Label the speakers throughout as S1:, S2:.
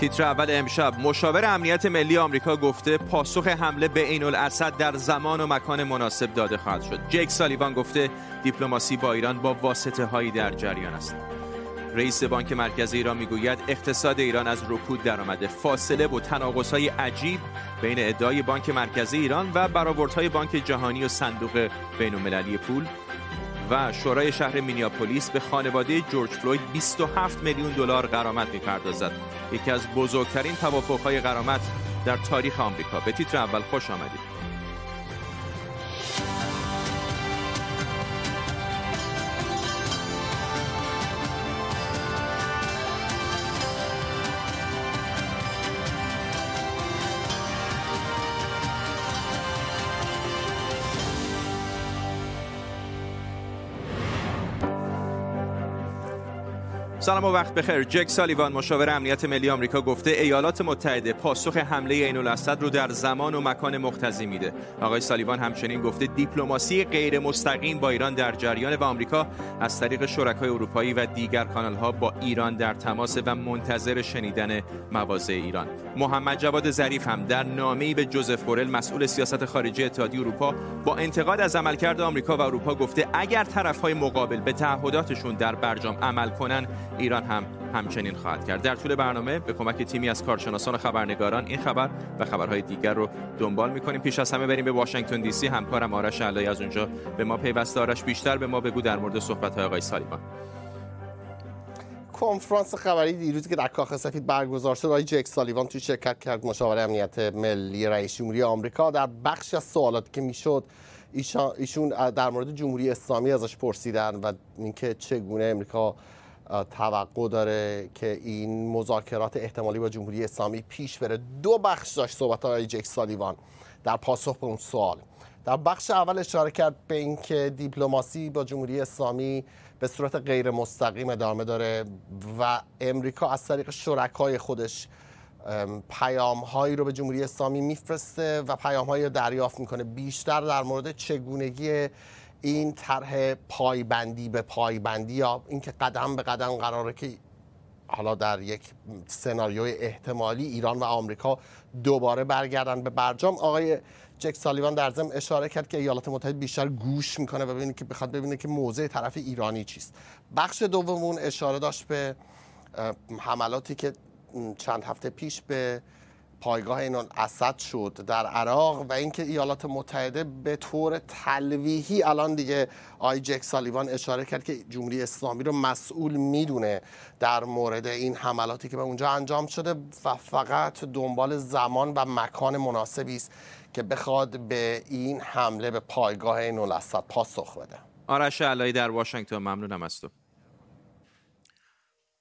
S1: تیتر اول امشب مشاور امنیت ملی آمریکا گفته پاسخ حمله به عین الاسد در زمان و مکان مناسب داده خواهد شد. جک سالیوان گفته دیپلماسی با ایران با واسطه هایی در جریان است. رئیس بانک مرکزی ایران می‌گوید اقتصاد ایران از رکود درآمده فاصله و های عجیب بین ادعای بانک مرکزی ایران و برآوردهای بانک جهانی و صندوق بین‌المللی پول و شورای شهر مینیاپولیس به خانواده جورج فلوید 27 میلیون دلار غرامت می‌پردازد. یکی از بزرگترین توافقهای غرامت در تاریخ آمریکا. به تیتر اول خوش آمدید. سلام و وقت بخیر. جک سالیوان مشاور امنیت ملی آمریکا گفته ایالات متحده پاسخ حمله عین الاسد رو در زمان و مکان مختزی میده. آقای سالیوان همچنین گفته دیپلماسی غیر مستقیم با ایران در جریان و آمریکا از طریق شرکای اروپایی و دیگر کانال ها با ایران در تماس و منتظر شنیدن مواضع ایران. محمد جواد ظریف هم در نامه‌ای به جوزف بورل مسئول سیاست خارجی اتحادیه اروپا با انتقاد از عملکرد آمریکا و اروپا گفته اگر طرفهای مقابل به تعهداتشون در برجام عمل کنن ایران هم همچنین خواهد کرد. در طول برنامه به کمک تیمی از کارشناسان و خبرنگاران این خبر و خبرهای دیگر رو دنبال می‌کنیم. پیش از همه بریم به واشنگتن دی سی. همکارم آرش علایی از اونجا به ما پیوسته. آرش بیشتر به ما بگو در مورد صحبت های آقای سالیوان
S2: کنفرانس خبری دیروزی که در کاخ سفید برگزار شد آقای جک سالیوان توی شرکت کرد. مشاور امنیت ملی رئیس جمهوری آمریکا در بخش از سوالاتی که می‌شد ایشون در مورد جمهوری اسلامی ازش پرسیدن و اینکه چگونه امریکا توقع داره که این مذاکرات احتمالی با جمهوری اسلامی پیش بره. دو بخش داشت صحبت های جک سالیوان در پاسخ به اون سوال. در بخش اول اشاره کرد به اینکه دیپلماسی با جمهوری اسلامی به صورت غیر مستقیم ادامه داره و امریکا از طریق شرکای خودش پیام هایی رو به جمهوری اسلامی میفرسته و پیام هایی رو دریافت می‌کنه. بیشتر در مورد چگونگی این طرح پایبندی به پایبندی یا اینکه قدم به قدم قراره که حالا در یک سناریوی احتمالی ایران و آمریکا دوباره برگردن به برجام آقای جک سالیوان در ضمن اشاره کرد که ایالات متحده بیشتر گوش می‌کنه و ببینه که بخواد ببینه که موضع طرف ایرانی چیست. بخش دومون اشاره داشت به حملاتی که چند هفته پیش به پایگاه این اسد شد در عراق و اینکه ایالات متحده به طور تلویحی الان دیگه آی جک سالیوان اشاره کرد که جمهوری اسلامی رو مسئول می‌دونه در مورد این حملاتی که به اونجا انجام شده و فقط دنبال زمان و مکان مناسبی است که بخواد به این حمله به پایگاه این اسد پاسخ بده.
S1: آرش علایی در واشنگتن ممنونم از تو.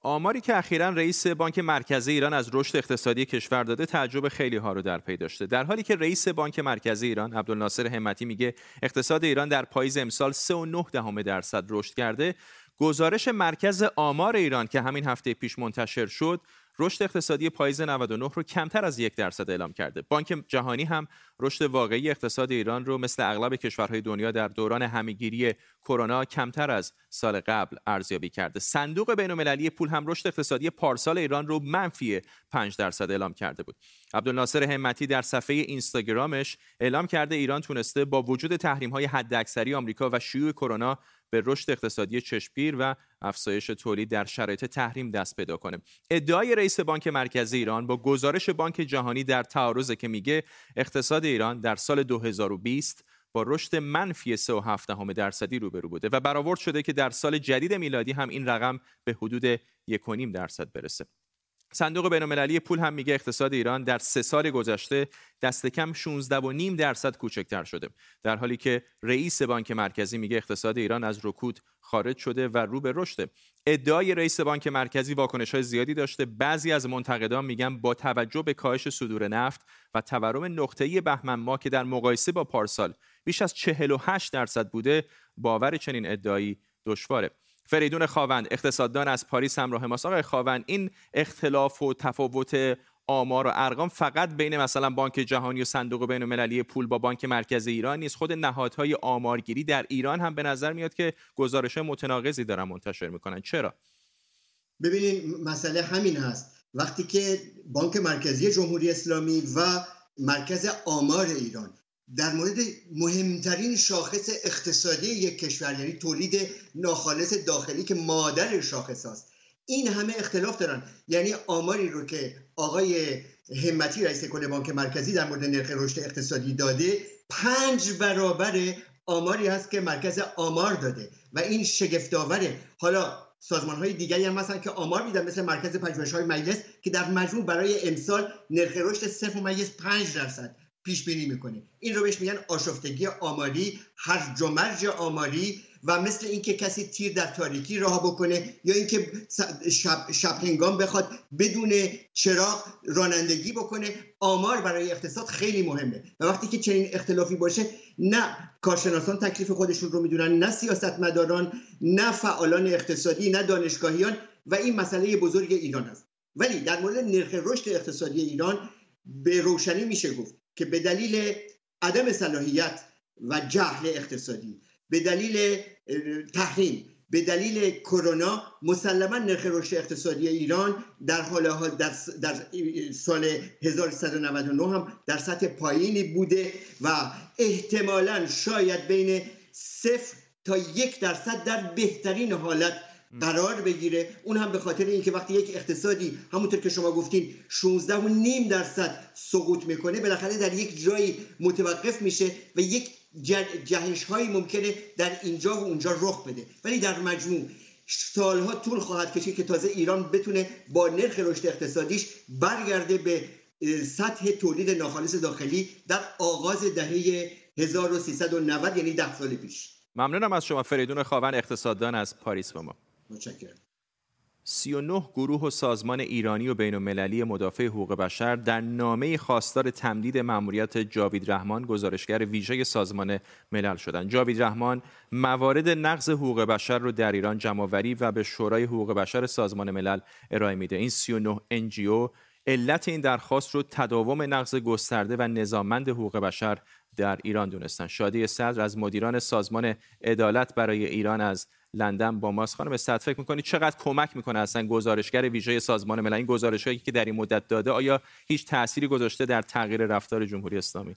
S1: آماری که اخیرا رئیس بانک مرکزی ایران از رشد اقتصادی کشور داده تعجب خیلی ها رو در پی داشته. در حالی که رئیس بانک مرکزی ایران عبدالناصر همتی میگه اقتصاد ایران در پاییز امسال 3.9 درصد رشد کرده. گزارش مرکز آمار ایران که همین هفته پیش منتشر شد رشد اقتصادی پاییز 99 رو کمتر از یک درصد اعلام کرده. بانک جهانی هم رشد واقعی اقتصاد ایران رو مثل اغلب کشورهای دنیا در دوران همهگیری کرونا کمتر از سال قبل ارزیابی کرده. صندوق بین‌المللی پول هم رشد اقتصادی پارسال ایران رو منفی 5 درصد اعلام کرده بود. عبدالناصر همتی در صفحه اینستاگرامش اعلام کرده ایران تونسته با وجود تحریم‌های حداکثری آمریکا و شیوع کرونا به رشد اقتصادی چشمگیر و افزایش تولید در شرایط تحریم دست پیدا کنه. ادعای رئیس بانک مرکزی ایران با گزارش بانک جهانی در تعارضه که میگه اقتصاد ایران در سال 2020 با رشد منفی 3.7 درصدی روبرو بوده و برآورد شده که در سال جدید میلادی هم این رقم به حدود 1.5 درصد برسه. صندوق بینالمللی پول هم میگه اقتصاد ایران در سه سال گذشته دست کم 16.5 درصد کوچکتر شده. در حالی که رئیس بانک مرکزی میگه اقتصاد ایران از رکود خارج شده و رو به رشد. ادعای رئیس بانک مرکزی واکنش های زیادی داشته. بعضی از منتقدان میگن با توجه به کاهش صدور نفت و تورم نقطه‌ای بهمن ما که در مقایسه با پارسال بیش از 48 درصد بوده باور چنین ادعایی دشواره. فریدون خاوند اقتصاددان از پاریس همراه ماست. آقای خاوند این اختلاف و تفاوت آمار و ارقام فقط بین مثلا بانک جهانی و صندوق بین المللی پول با بانک مرکزی ایران نیست. خود نهادهای آمارگیری در ایران هم به نظر میاد که گزارش متناقضی دارن منتشر می‌کنن. چرا؟
S3: ببینید مسئله همین هست. وقتی که بانک مرکزی جمهوری اسلامی و مرکز آمار ایران در مورد مهمترین شاخص اقتصادی یک کشور یعنی تولید ناخالص داخلی که مادر شاخص است این همه اختلاف دارن. یعنی آماری رو که آقای همتی رئیس کل بانک مرکزی در مورد نرخ رشد اقتصادی داده پنج برابر آماری هست که مرکز آمار داده و این شگفتآوره. حالا سازمان های دیگری هم هستن که آمار میدن مثل مرکز پژوهش های مجلس که در مجموع برای امسال نرخ رشد 0.5 درصد. پیش بینی می‌کنه این رو بهش میگن آشفتگی آماری هر و مرج آماری و مثل اینکه کسی تیر در تاریکی راه بکنه یا اینکه شب, شب هنگام بخواد بدون چراغ رانندگی بکنه آمار برای اقتصاد خیلی مهمه. و وقتی که چنین اختلافی باشه نه کارشناسان تکلیف خودشون رو می‌دونن نه سیاستمداران نه فعالان اقتصادی نه دانشگاهیان و این مسئله بزرگ ایران است. ولی در مورد نرخ رشد اقتصادی ایران به روشنی میشه گفت. که به دلیل عدم صلاحیت و جهل اقتصادی به دلیل تحریم به دلیل کرونا مسلما نرخ رشد اقتصادی ایران در حال در, در سال 1199 هم در سطح پایینی بوده و احتمالا شاید بین صفر تا یک درصد در بهترین حالت قرار بگیره. اون هم به خاطر اینکه وقتی یک اقتصادی همونطور که شما گفتین 16 و نیم درصد سقوط می‌کنه بالاخره در یک جایی متوقف میشه و یک جهش هایی ممکنه در اینجا و اونجا رخ بده. ولی در مجموع سالها طول خواهد کشید که تازه ایران بتونه با نرخ رشد اقتصادیش برگرده به سطح تولید ناخالص داخلی در آغاز دهه 1390 یعنی ده سال پیش.
S1: ممنونم از شما. فریدون خواون اقتصاددان از پاریس با ما.
S3: متشکرم
S1: 39 گروه و سازمان ایرانی و بین المللی مدافع حقوق بشر در نامه خواستار تمدید مأموریت جاوید رحمان گزارشگر ویژه سازمان ملل شدند. جاوید رحمان موارد نقض حقوق بشر رو در ایران جمعآوری و به شورای حقوق بشر سازمان ملل ارائه میده. این 39 انجیو علت این درخواست رو تداوم نقض گسترده و نظاممند حقوق بشر در ایران دونستن. شادی صدر از مدیران سازمان عدالت برای ایران از لندن با ماست. خانم استاد فکر می‌کنید چقدر کمک می‌کنه اصلا گزارشگر ویژه سازمان ملل؟ این گزارشهایی که در این مدت داده آیا هیچ تأثیری گذاشته در تغییر رفتار جمهوری اسلامی؟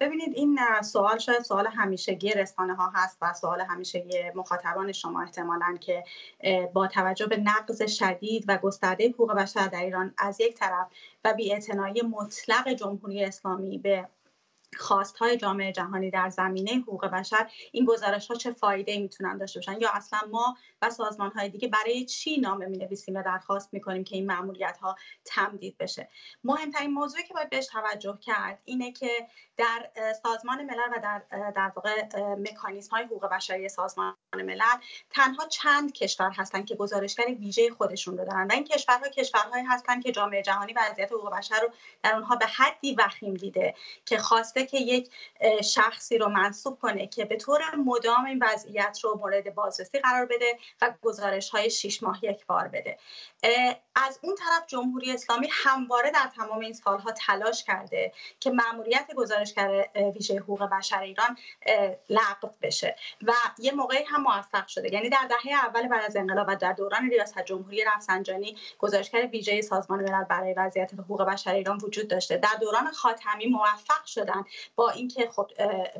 S4: ببینید این سوال شاید سوال همیشگی رسانه ها هست و سوال همیشگی مخاطبان شما احتمالا که با توجه به نقض شدید و گسترده حقوق بشر در ایران از یک طرف و بیاعتنایی مطلق جمهوری اسلامی به خواست های جامعه جهانی در زمینه حقوق بشر این گزارش ها چه فایده می‌تونن داشته باشن؟ یا اصلا ما و سازمان های دیگه برای چی نامه می نویسیم و درخواست می‌کنیم که این معمولیت ها تمدید بشه؟ مهمترین موضوعی که باید بهش توجه کرد اینه که در سازمان ملل و در در واقع مکانیزم های حقوق بشری سازمان ملل تنها چند کشور هستن که گزارشگر ویژه خودشون رو دارن و این کشورها کشورهایی هستن که جامعه جهانی وضعیت حقوق بشر رو در اونها به حدی وخیم دیده که خواسته که یک شخصی رو منصوب کنه که به طور مدام این وضعیت رو مورد بازرسی قرار بده و گزارش های شیش ماه یک بار بده. از اون طرف جمهوری اسلامی همواره در تمام این سالها تلاش کرده که مأموریت گزارشگر ویژه حقوق بشر ایران لغو بشه و یه موقعی هم موفق شده. یعنی در دهه اول بعد از انقلاب و در دوران ریاست جمهوری رفسنجانی گزارشگر ویژه سازمان ملل برای وضعیت حقوق بشر ایران وجود داشته. در دوران خاتمی موفق شدن با اینکه خب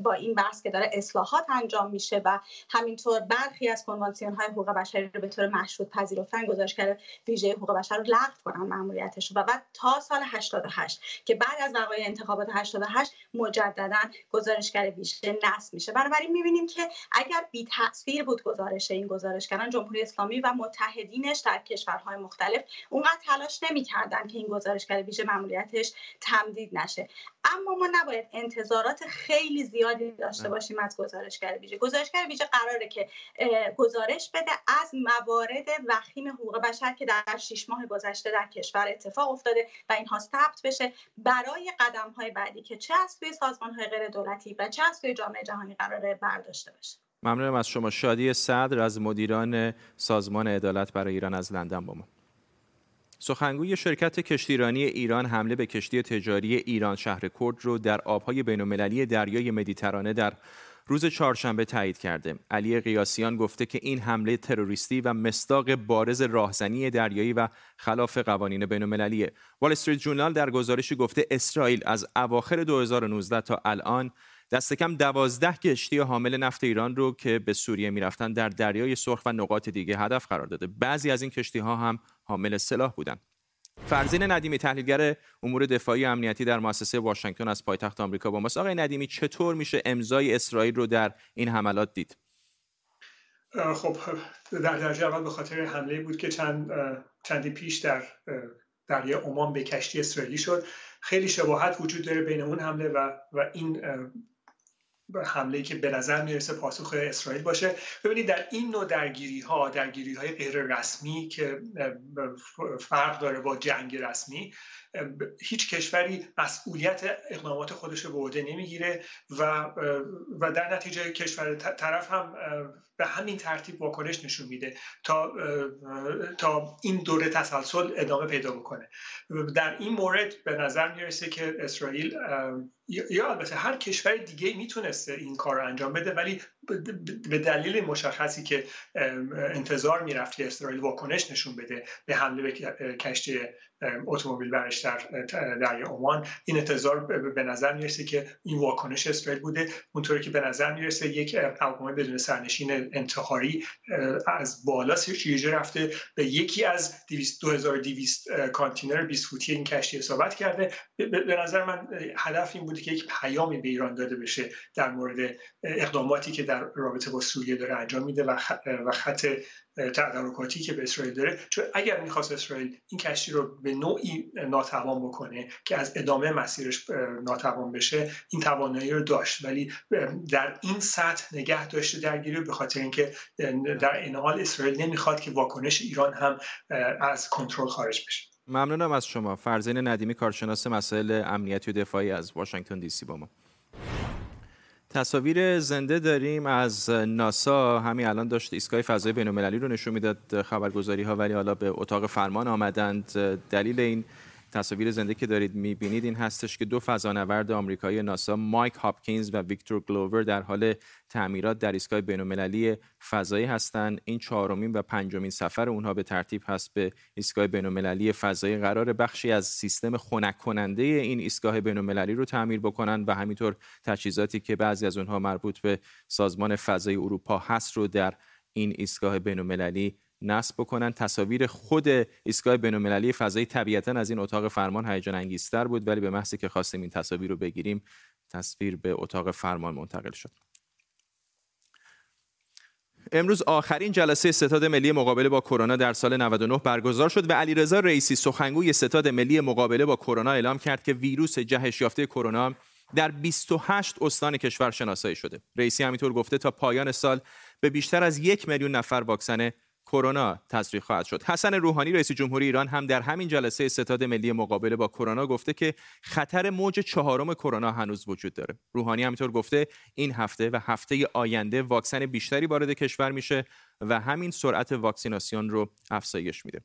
S4: با این بحث که داره اصلاحات انجام میشه و همینطور برخی از کنوانسیون های حقوق بشری رو به طور مشروط پذیرفتن گزارشگر ویژه حقوق بشر رو لغو کنن ماموریتش و بعد تا سال 88 که بعد از وقایع انتخابات 88 مجددا گزارشگر ویژه نصب میشه. بنابراین می‌بینیم که اگر بی تاثیر بود گزارش این گزارشگران جمهوری اسلامی و متحدینش در کشورهای مختلف اونقدر تلاش نمی‌کردن که این گزارشگر ویژه ماموریتش تمدید نشه. اما ما نباید انتظارات خیلی زیادی داشته باشیم از گزارشگر ویژه. گزارشگر ویژه قراره که گزارش بده از موارد وخیم حقوق بشر که در شیش ماه گذشته در کشور اتفاق افتاده و اینها ثبت بشه برای قدم های بعدی که چه از سوی سازمان های غیر دولتی و چه از سوی جامعه جهانی قراره برداشته بشه.
S1: ممنونم از شما. شادی صدر از مدیران سازمان عدالت برای ایران از لندن با ما. سخنگوی شرکت کشتیرانی ایران حمله به کشتی تجاری ایران شهر کرد رو در آبهای بین‌المللی دریای مدیترانه در روز چهارشنبه تایید کرده. علی قیاسیان گفته که این حمله تروریستی و مستاق بارز راهزنی دریایی و خلاف قوانین بین‌المللیه. وال استریت جورنال در گزارشی گفته اسرائیل از اواخر 2019 تا الان دست کم دوازده کشتی حامل نفت ایران رو که به سوریه می‌رفتن در دریای سرخ و نقاط دیگه هدف قرار داده. بعضی از این کشتی ها هم حامل سلاح بودند. فرزین ندیمی تحلیلگر امور دفاعی امنیتی در مؤسسه واشنگتن از پایتخت آمریکا با ماست آقای ندیمی چطور میشه امضای اسرائیل رو در این حملات دید
S5: خب در درجه اول به خاطر حمله بود که چند چندی پیش در دریای عمان به کشتی اسرائیلی شد خیلی شباهت وجود داره بین اون حمله و و این حمله که به نظر می‌رسه پاسخ اسرائیل باشه. ببینید در این نوع درگیری ها درگیری های غیر رسمی که فرق داره با جنگ رسمی هیچ کشوری مسئولیت اقدامات خودش رو به عهده نمی‌گیره و و در نتیجه کشور طرف هم به همین ترتیب واکنش نشون میده تا تا این دوره تسلسل ادامه پیدا بکنه. در این مورد به نظر می‌رسه که اسرائیل یا البته هر کشور دیگه می‌تونسته این کار رو انجام بده ولی به دلیل مشخصی که انتظار می‌رفت که اسرائیل واکنش نشون بده به حمله به کشتی اتومبیل برش در دریای عمان این انتظار به نظر می‌رسه که این واکنش اسرائیل بوده. اونطوری که به نظر می‌رسه یک هواپیمای بدون سرنشین انتحاری از بالا شیرجه رفته به یکی از 2200 کانتینر 20 فوتی این کشتی اصابت کرده. به نظر من هدف این بوده که یک پیامی به ایران داده بشه در مورد اقداماتی که در رابطه با سوریه داره انجام میده و خط تدارکاتی که به اسرائیل داره. چون اگر می‌خواست اسرائیل این کشتی رو به نوعی ناتوان بکنه که از ادامه مسیرش ناتوان بشه این توانایی رو داشت. ولی در این سطح نگه داشته درگیری به خاطر اینکه در این حال اسرائیل نمی‌خواد که واکنش ایران هم از کنترل خارج بشه.
S1: ممنونم از شما. فرزین ندیمی کارشناس مسائل امنیتی و دفاعی از واشنگتن دی سی با ما. تصاویر زنده داریم از ناسا. همین الان داشت ایستگاه فضای بین‌المللی رو نشون می‌داد خبرگزاری ها ولی حالا به اتاق فرمان آمدند. دلیل این تصاویر زنده که دارید می‌بینید این هستش که دو فضانورد آمریکایی ناسا مایک هاپکینز و ویکتور گلوور در حال تعمیرات در ایستگاه بین‌المللی فضایی هستند. این چهارمین و پنجمین سفر اونها به ترتیب هست به ایستگاه بین‌المللی فضایی. قرار بخشی از سیستم خنک کننده این ایستگاه بین‌المللی رو تعمیر بکنن و همینطور تجهیزاتی که بعضی از اونها مربوط به سازمان فضای اروپا هست رو در این ایستگاه بین‌المللی نصب بکنن تصاویر خود ایستگاه بین‌المللی فضایی طبیعتا از این اتاق فرمان هیجان انگیزتر بود ولی به محضی که خواستیم این تصاویر رو بگیریم تصویر به اتاق فرمان منتقل شد امروز آخرین جلسه ستاد ملی مقابله با کرونا در سال 99 برگزار شد و علیرضا رئیسی سخنگوی ستاد ملی مقابله با کرونا اعلام کرد که ویروس جهش یافته کرونا در 28 استان کشور شناسایی شده. رئیسی همینطور گفته تا پایان سال به بیشتر از یک میلیون نفر واکسن کرونا تصریح خواهد شد. حسن روحانی رئیس جمهوری ایران هم در همین جلسه ستاد ملی مقابله با کرونا گفته که خطر موج چهارم کرونا هنوز وجود داره. روحانی همینطور گفته این هفته و هفته آینده واکسن بیشتری وارد کشور میشه و همین سرعت واکسیناسیون رو افزایش میده.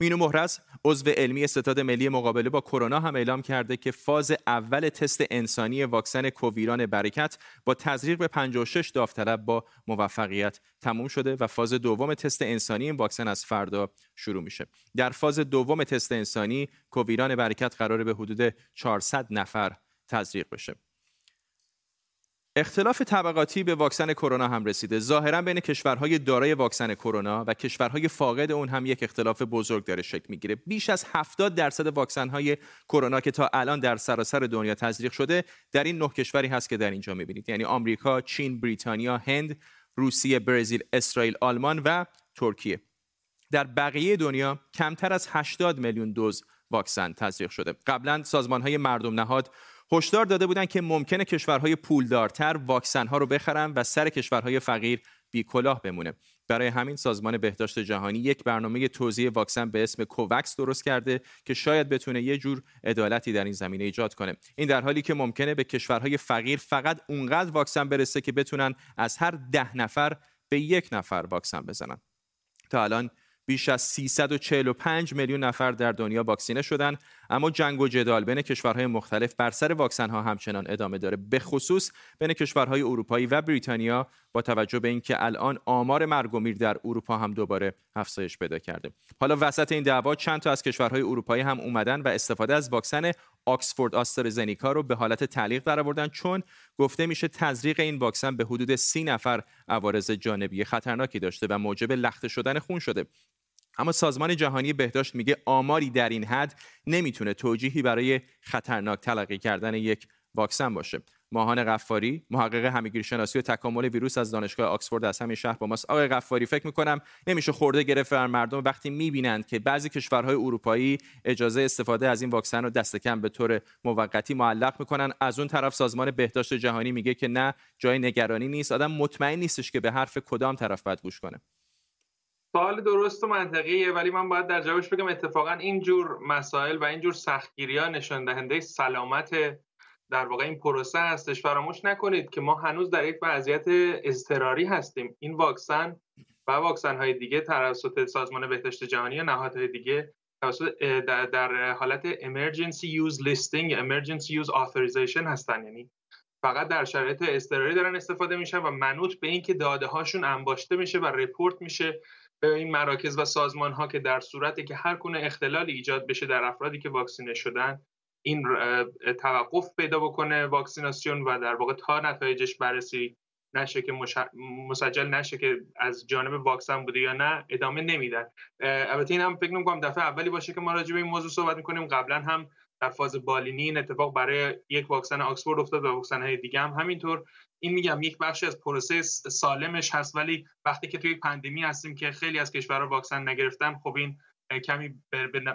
S1: مینو مهرز عضو علمی ستاد ملی مقابله با کرونا هم اعلام کرده که فاز اول تست انسانی واکسن کوویران برکت با تزریق به 56 داوطلب با موفقیت تموم شده و فاز دوم تست انسانی این واکسن از فردا شروع میشه. در فاز دوم تست انسانی کوویران برکت قرار به حدود 400 نفر تزریق بشه. اختلاف طبقاتی به واکسن کرونا هم رسیده. ظاهرا بین کشورهای دارای واکسن کرونا و کشورهای فاقد اون هم یک اختلاف بزرگ داره شکل می‌گیره. بیش از 70 درصد واکسن کرونا که تا الان در سراسر دنیا تزریق شده، در این نه کشوری هست که در اینجا می‌بینید. یعنی آمریکا، چین، بریتانیا، هند، روسیه، برزیل، اسرائیل، آلمان و ترکیه. در بقیه دنیا کمتر از 80 میلیون دوز واکسن تزریق شده. قبلا سازمان های مردم نهاد هشدار داده بودند که ممکنه کشورهای پولدارتر واکسن ها رو بخرن و سر کشورهای فقیر بی کلاه بمونه. برای همین سازمان بهداشت جهانی یک برنامه توزیع واکسن به اسم کووکس درست کرده که شاید بتونه یه جور عدالتی در این زمینه ایجاد کنه. این در حالی که ممکنه به کشورهای فقیر فقط اونقدر واکسن برسه که بتونن از هر ده نفر به یک نفر واکسن بزنن. تا الان بیش از 345 میلیون نفر در دنیا واکسینه شدن اما جنگ و جدال بین کشورهای مختلف بر سر واکسن ها همچنان ادامه داره. به خصوص بین کشورهای اروپایی و بریتانیا با توجه به اینکه الان آمار مرگ و میر در اروپا هم دوباره افزایش پیدا کرده. حالا وسط این دعوا چند تا از کشورهای اروپایی هم اومدن و استفاده از واکسن آکسفورد آسترازنیکا رو به حالت تعلیق درآوردن چون گفته میشه تزریق این واکسن به حدود سی نفر عوارض جانبی خطرناکی داشته و موجب لخته شدن خون شده. اما سازمان جهانی بهداشت میگه آماری در این حد نمی‌تونه توجیهی برای خطرناک تلقی کردن یک واکسن باشه. ماهان قفاری محقق همگیرشناسی و تکامل ویروس از دانشگاه آکسفورد از همین شهر با ماست. آقای قفاری فکر می‌کنم نمیشه خورده گرفت بر مردم وقتی می‌بینند که بعضی کشورهای اروپایی اجازه استفاده از این واکسن رو دست کم به طور موقتی معلق می‌کنن از اون طرف سازمان بهداشت جهانی میگه که نه جای نگرانی نیست. آدم مطمئن نیستش که به حرف کدام طرف باید گوش کنه.
S6: سوال درست و منطقیه ولی من باید در جوابش بگم اتفاقا اینجور مسائل و اینجور سختگیری ها نشان دهنده سلامت در واقع این پروسه هستش فراموش نکنید که ما هنوز در یک وضعیت اضطراری هستیم. این واکسن و واکسن های دیگه توسط سازمان بهداشت جهانی و نهادهای دیگه در, در حالت emergency use listing emergency use authorization هستن. یعنی فقط در شرایط اضطراری دارن استفاده میشن و منوط به اینکه داده هاشون انباشته میشه و رپورت میشه به این مراکز و سازمان ها که در صورتی که هر گونه اختلالی ایجاد بشه در افرادی که واکسینه شدن این توقف پیدا بکنه واکسیناسیون و در واقع تا نتایجش بررسی نشه که مسجل نشه که از جانب واکسن بوده یا نه ادامه نمیدن. البته این هم فکر نمی‌کنم دفعه اولی باشه که ما راجع به این موضوع صحبت می‌کنیم. قبلا هم در فاز بالینی این اتفاق برای یک واکسن آکسفورد افتاد و واکسن های دیگه هم. همینطور این میگم یک بخشی از پروسه سالمش هست ولی وقتی که توی پندمی هستیم که خیلی از کشورها واکسن نگرفتن خب این کمی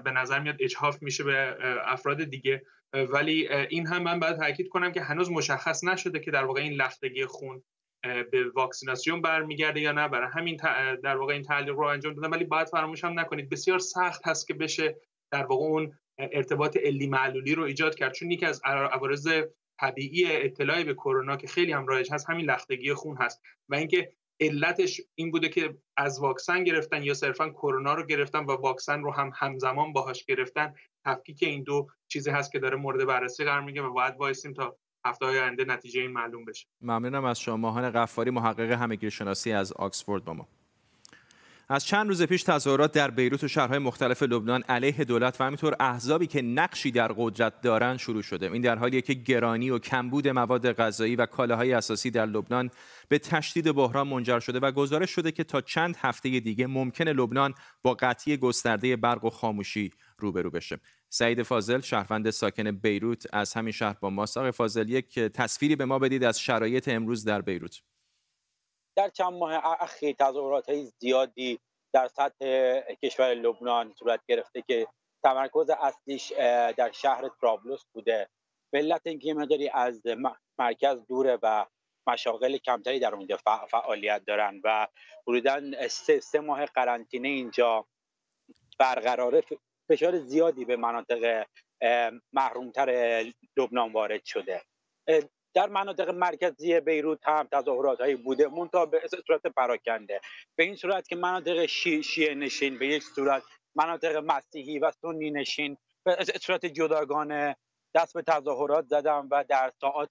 S6: به نظر میاد اجحاف میشه به افراد دیگه. ولی این هم من باید تاکید کنم که هنوز مشخص نشده که در واقع این لختگی خون به واکسیناسیون برمیگرده یا نه. برای همین در واقع این تعلیق رو انجام دادن. ولی باید فراموش هم نکنید. بسیار سخت هست که بشه در واقع اون ارتباط علی معلولی رو ایجاد کرد. چون یکی از عوارض طبیعی اطلاعی به کرونا که خیلی هم رایج هست همین لختگی خون هست. و اینکه علتش این بوده که از واکسن گرفتن یا صرفا کرونا رو گرفتن و واکسن رو هم همزمان باهاش گرفتن تفکیک این دو چیزی هست که داره مورد بررسی قرار می‌گیره و باید وایسیم تا هفته های آینده نتیجه این معلوم بشه.
S1: ممنونم از شما. ماهان قفاری محقق همگیر شناسی از آکسفورد با ما. از چند روز پیش تظاهرات در بیروت و شهرهای مختلف لبنان علیه دولت و همینطور احزابی که نقشی در قدرت دارند شروع شده. این در حالیه که گرانی و کمبود مواد غذایی و کالاهای اساسی در لبنان به تشدید بحران منجر شده و گزارش شده که تا چند هفته دیگه ممکن لبنان با قطعی گسترده برق و خاموشی روبرو بشه. سعید فاضل شهروند ساکن بیروت از همین شهر با ما. فاضل یک تصویری به ما بدید از شرایط امروز در بیروت.
S7: در چند ماه اخیر تظاهرات های زیادی در سطح کشور لبنان صورت گرفته که تمرکز اصلیش در شهر ترابلوس بوده. به علت اینکه مقداری از مرکز دوره و مشاغل کمتری در اونجا فعالیت دارن و حدودا سه, سه ماه قرنطینه اینجا برقرار. فشار زیادی به مناطق محرومتر لبنان وارد شده. در مناطق مرکزی بیروت هم تظاهرات هایی بوده منتها به صورت پراکنده. به این صورت که مناطق شی شیعه نشین به یک صورت مناطق مسیحی و سنی نشین به صورت جداگانه دست به تظاهرات زدم و در ساعات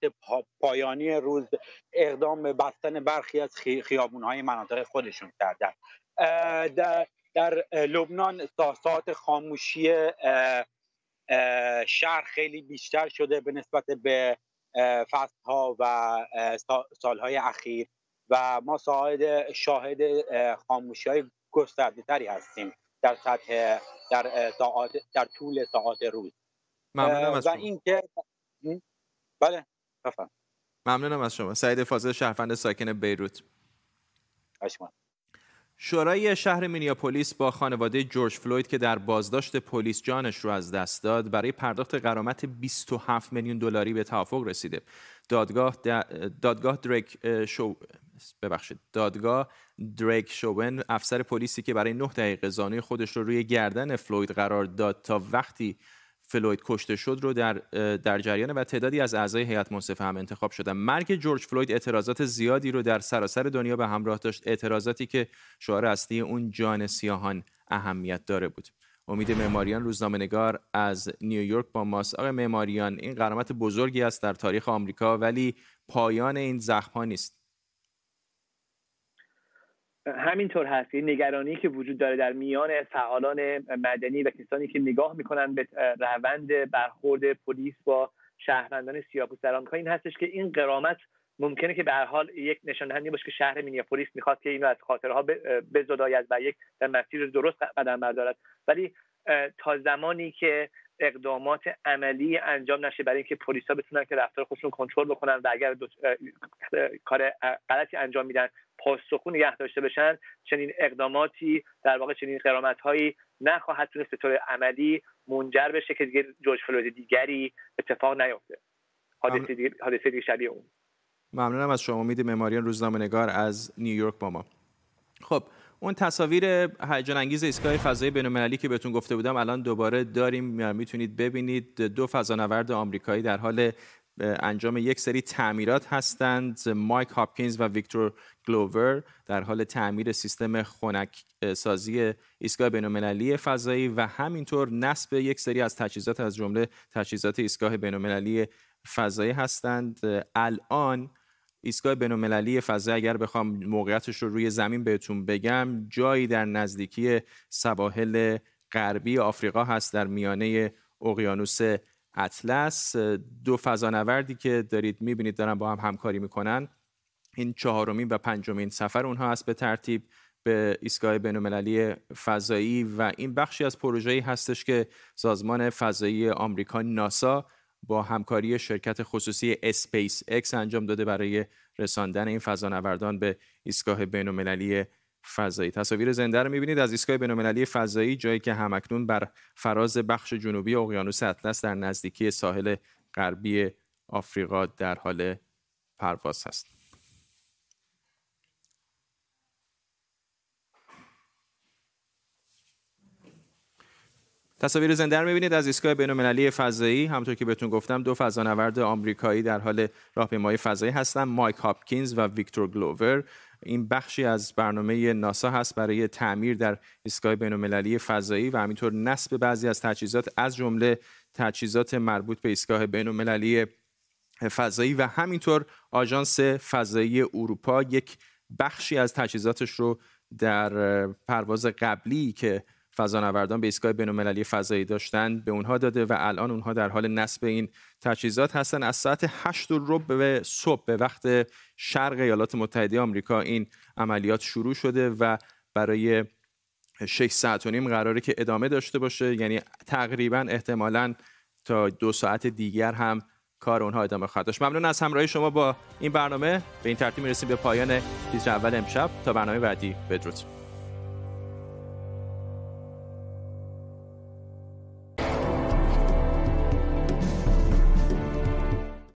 S7: پایانی روز اقدام به بستن برخی از خیابون های مناطق خودشون کردن. در, در لبنان ساعت خاموشی شهر خیلی بیشتر شده به نسبت به فصل ها و سالهای اخیر و ما شاهد شاهد خاموشی های گسترده تری هستیم در سطح در ساعت در طول ساعت روز.
S1: ممنونم از
S7: و اینکه بله بفهم
S1: ممنونم از شما. سعید فاضل شهروند ساکن بیروت.
S7: اشمان.
S1: شورای شهر مینیاپولیس با خانواده جورج فلوید که در بازداشت پلیس جانش رو از دست داد برای پرداخت غرامت 27 میلیون دلاری به توافق رسیده. دادگاه دادگاه دریک شو ببخشید دادگاه دریک شوون افسر پلیسی که برای 9 دقیقه زانوی خودش رو روی گردن فلوید قرار داد تا وقتی فلوید کشته شد رو در در جریان و تعدادی از اعضای هیئت منصفه هم انتخاب شدن. مرگ جورج فلوید اعتراضات زیادی رو در سراسر دنیا به همراه داشت. اعتراضاتی که شعار اصلی اون جان سیاهان اهمیت داره بود. امید معماریان روزنامه نگار از نیویورک با ماست. آقای معماریان این قرامت بزرگی است در تاریخ آمریکا ولی پایان این زخم ها نیست.
S8: همینطور هست. این نگرانی که وجود داره در میان فعالان مدنی و کسانی که نگاه می‌کنن به روند برخورد پلیس با شهروندان سیاپوس در آمریکا این هستش که این قرامت ممکنه که به هر حال یک نشان دهنده باشه که شهر مینیاپولیس می‌خواد که اینو از خاطرها بزداید و یک در مسیر درست قدم بردارد. ولی تا زمانی که اقدامات عملی انجام نشه برای اینکه پلیسا بتونن که رفتار خودشون کنترل بکنن و اگر کار غلطی انجام میدن پاسخگو نگه داشته بشن چنین اقداماتی در واقع چنین قرامت هایی نخواهد تونست به طور عملی منجر بشه که دیگه جورج فلوید دیگری اتفاق نیفته. حادثه دیگه, حادثه دیگه شبیه اون.
S1: ممنونم از شما. امید معماریان روزنامه نگار از نیویورک با ما. خب اون تصاویر هیجان انگیز ایستگاه فضایی بین‌المللی که بهتون گفته بودم الان دوباره داریم. می‌تونید ببینید. دو فضانورد آمریکایی در حال انجام یک سری تعمیرات هستند. مایک هاپکینز و ویکتور گلوور در حال تعمیر سیستم خنک سازی ایستگاه بین‌المللی فضایی و همینطور نصب یک سری از تجهیزات از جمله تجهیزات ایستگاه بین‌المللی فضایی هستند. الان ایستگاه بینالمللی فضا اگر بخوام موقعیتش رو روی زمین بهتون بگم جایی در نزدیکی سواحل غربی آفریقا هست در میانه اقیانوس اطلس. دو فضانوردی که دارید می‌بینید دارن با هم همکاری می‌کنن. این چهارمین و پنجمین سفر اونها هست به ترتیب به ایستگاه بینالمللی فضایی و این بخشی از پروژه‌ای هستش که سازمان فضایی آمریکا ناسا با همکاری شرکت خصوصی اسپیس اکس انجام داده برای رساندن این فضانوردان به ایستگاه بین‌المللی فضایی. تصاویر زنده رو می‌بینید از ایستگاه بین‌المللی فضایی جایی که همکنون بر فراز بخش جنوبی اقیانوس اطلس در نزدیکی ساحل غربی آفریقا در حال پرواز هست. تصاویر زنده رو می‌بینید از ایستگاه بین‌المللی فضایی. همونطور که بهتون گفتم دو فضانورد آمریکایی در حال راهپیمایی فضایی هستند مایک هاپکینز و ویکتور گلوور. این بخشی از برنامه ناسا هست برای تعمیر در ایستگاه بین‌المللی فضایی و همینطور نصب بعضی از تجهیزات از جمله تجهیزات مربوط به ایستگاه بین‌المللی فضایی و همینطور آژانس فضایی اروپا. یک بخشی از تجهیزاتش رو در پرواز قبلی که فضانوردان به ایستگاه بین‌المللی فضایی داشتن به اونها داده و الان اونها در حال نصب این تجهیزات هستن. از ساعت 8 ربع به صبح به وقت شرق ایالات متحده آمریکا این عملیات شروع شده و برای 6 ساعت و نیم قراره که ادامه داشته باشه. یعنی تقریبا احتمالا تا دو ساعت دیگر هم کار اونها ادامه خواهد داشت. ممنون از همراهی شما با این برنامه. به این ترتیب می‌رسیم به پایان تیتر اول امشب. تا برنامه بعدی بدرود.